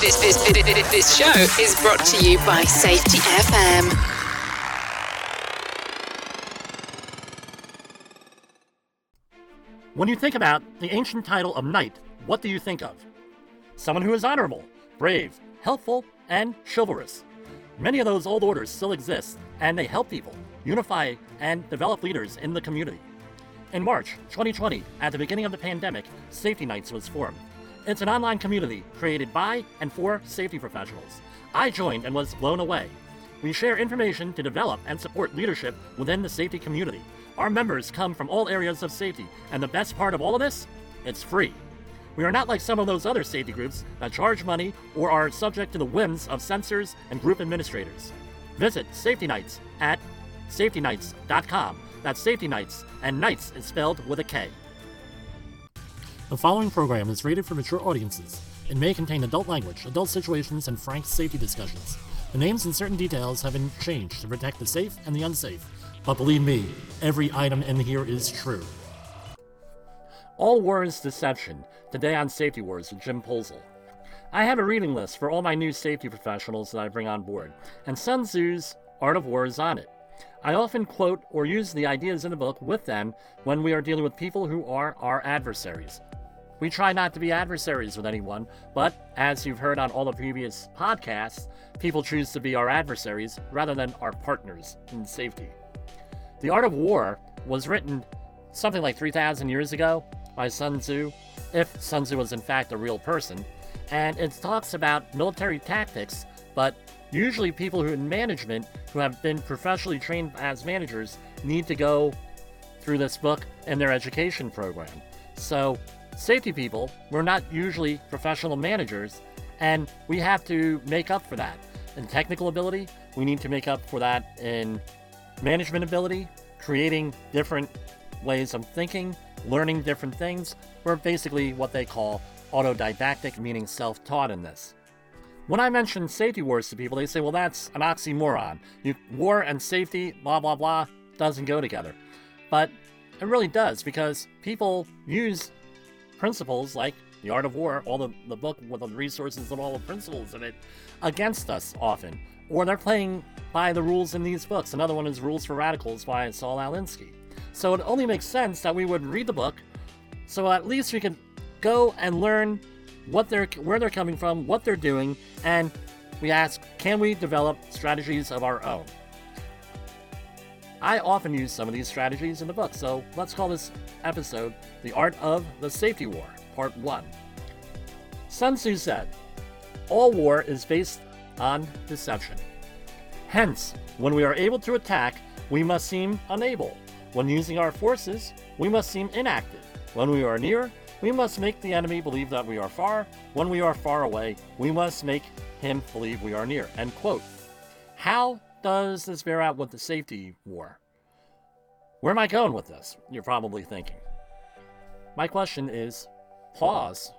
This, this, this, show is brought to you by Safety FM. When you think about the ancient title of knight, what do you think of? Someone who is honorable, brave, helpful, and chivalrous. Many of those old orders still exist, and they help people unify and develop leaders in the community. In March 2020, at the beginning of the pandemic, Safety Knights was formed. It's an online community created by and for safety professionals. I joined and was blown away. We share information to develop and support leadership within the safety community. Our members come from all areas of safety, and the best part of all of this? It's free. We are not like some of those other safety groups that charge money or are subject to the whims of censors and group administrators. Visit Safety Knights at safetyknights.com. That's Safety Nights, and Nights is spelled with a K. The following program is rated for mature audiences. It may contain adult language, adult situations, and frank safety discussions. The names and certain details have been changed to protect the safe and the unsafe. But believe me, every item in here is true. All War is Deception, today on Safety Wars with Jim Polzel. I have a reading list for all my new safety professionals that I bring on board, and Sun Tzu's Art of War is on it. I often quote or use the ideas in the book with them when we are dealing with people who are our adversaries. We try not to be adversaries with anyone, but as you've heard on all the previous podcasts, people choose to be our adversaries rather than our partners in safety. The Art of War was written something like 3,000 years ago by Sun Tzu, if Sun Tzu was in fact a real person, and it talks about military tactics, but usually people who in management who have been professionally trained as managers need to go through this book in their education program. So safety people, we're not usually professional managers, and we have to make up for that. In technical ability, we need to make up for that in management ability, creating different ways of thinking, learning different things. We're basically what they call autodidactic, meaning self taught in this. When I mention safety wars to people, they say, well, that's an oxymoron. You, war and safety, blah, blah, blah, doesn't go together. But it really does because people use principles like the art of war, all the, the book with the resources and all the principles in it, against us often. Or they're playing by the rules in these books. Another one is Rules for Radicals by Saul Alinsky. So it only makes sense that we would read the book so at least we can go and learn what they're where they're coming from, what they're doing, and we ask, can we develop strategies of our own? I often use some of these strategies in the book, so let's call this episode The Art of the Safety War, Part 1. Sun Tzu said, All war is based on deception. Hence, when we are able to attack, we must seem unable. When using our forces, we must seem inactive. When we are near, we must make the enemy believe that we are far. When we are far away, we must make him believe we are near. End quote. How does this bear out with the safety war? Where am I going with this? You're probably thinking. My question is pause.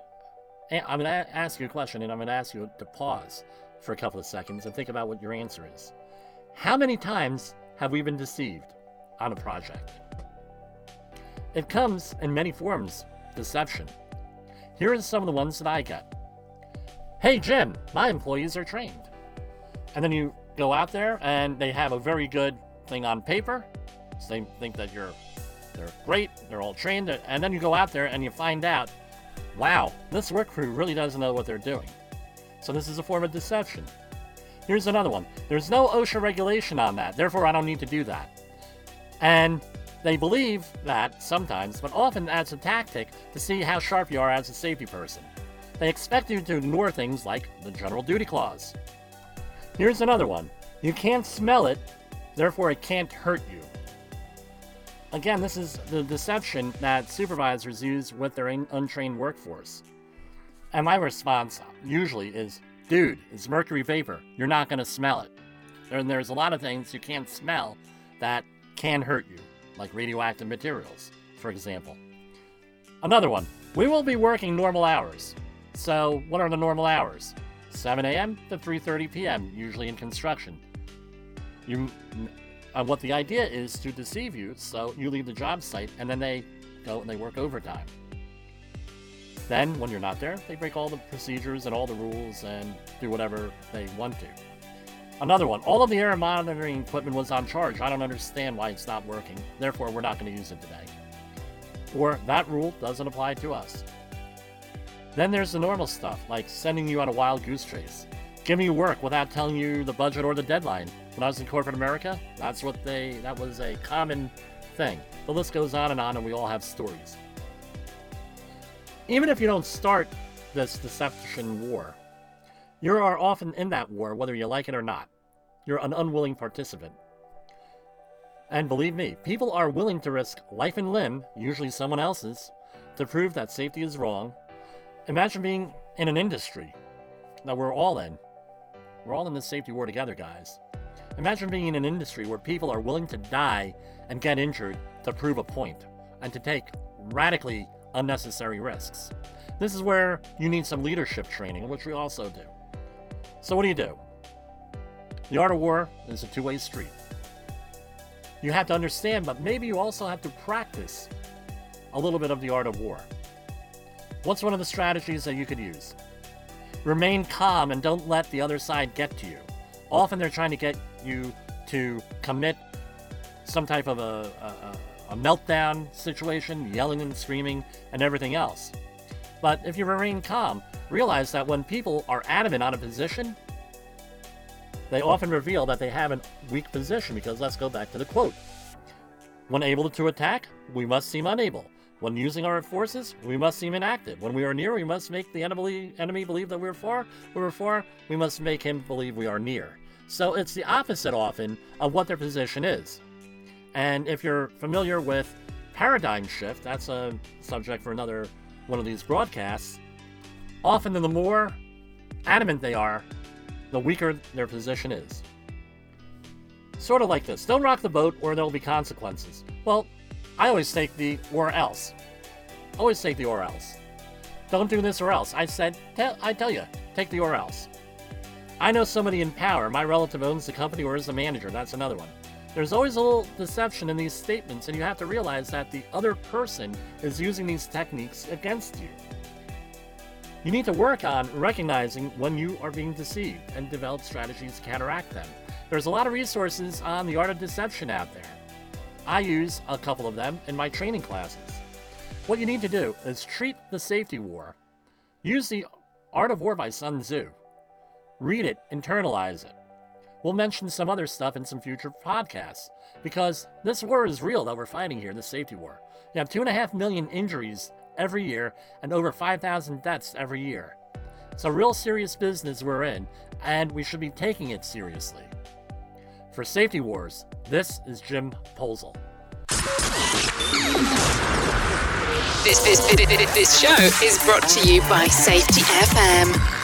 And I'm going to ask you a question, and I'm going to ask you to pause for a couple of seconds and think about what your answer is. How many times have we been deceived on a project? It comes in many forms deception. Here are some of the ones that I get. Hey, Jim, my employees are trained. And then you go out there and they have a very good thing on paper. So they think that you're they're great, they're all trained, and then you go out there and you find out, wow, this work crew really doesn't know what they're doing. So this is a form of deception. Here's another one. There's no OSHA regulation on that, therefore I don't need to do that. And they believe that sometimes, but often that's a tactic to see how sharp you are as a safety person. They expect you to ignore things like the general duty clause. Here's another one. You can't smell it, therefore it can't hurt you. Again, this is the deception that supervisors use with their untrained workforce. And my response usually is, dude, it's mercury vapor. You're not going to smell it. And there's a lot of things you can't smell that can hurt you, like radioactive materials, for example. Another one, we will be working normal hours. So, what are the normal hours? 7 a.m. to 3:30 p.m. usually in construction. You, uh, what the idea is to deceive you, so you leave the job site and then they go and they work overtime. Then, when you're not there, they break all the procedures and all the rules and do whatever they want to. Another one, all of the air monitoring equipment was on charge. I don't understand why it's not working. Therefore, we're not going to use it today. Or that rule doesn't apply to us. Then there's the normal stuff, like sending you on a wild goose chase, giving you work without telling you the budget or the deadline. When I was in corporate America, that's what they that was a common thing. The list goes on and on, and we all have stories. Even if you don't start this deception war, you are often in that war, whether you like it or not. You're an unwilling participant. And believe me, people are willing to risk life and limb, usually someone else's, to prove that safety is wrong. Imagine being in an industry that we're all in. We're all in this safety war together, guys. Imagine being in an industry where people are willing to die and get injured to prove a point and to take radically unnecessary risks. This is where you need some leadership training, which we also do. So, what do you do? The art of war is a two way street. You have to understand, but maybe you also have to practice a little bit of the art of war. What's one of the strategies that you could use? Remain calm and don't let the other side get to you. Often they're trying to get you to commit some type of a, a, a meltdown situation, yelling and screaming, and everything else. But if you remain calm, realize that when people are adamant on a position, they often reveal that they have a weak position because let's go back to the quote. When able to attack, we must seem unable. When using our forces, we must seem inactive. When we are near, we must make the enemy, enemy believe that we're far. When we're far, we must make him believe we are near. So it's the opposite often of what their position is. And if you're familiar with paradigm shift, that's a subject for another one of these broadcasts. Often, the more adamant they are, the weaker their position is. Sort of like this don't rock the boat or there'll be consequences. Well, I always take the or else. Always take the or else. Don't do this or else. I said, tell, I tell you, take the or else. I know somebody in power. My relative owns the company or is the manager. That's another one. There's always a little deception in these statements, and you have to realize that the other person is using these techniques against you. You need to work on recognizing when you are being deceived and develop strategies to counteract them. There's a lot of resources on the art of deception out there. I use a couple of them in my training classes. What you need to do is treat the safety war. Use the Art of War by Sun Tzu. Read it, internalize it. We'll mention some other stuff in some future podcasts because this war is real that we're fighting here, the safety war. You have two and a half million injuries every year and over 5,000 deaths every year. It's a real serious business we're in, and we should be taking it seriously. For Safety Wars, this is Jim Posel. This, this, this, this show is brought to you by Safety FM.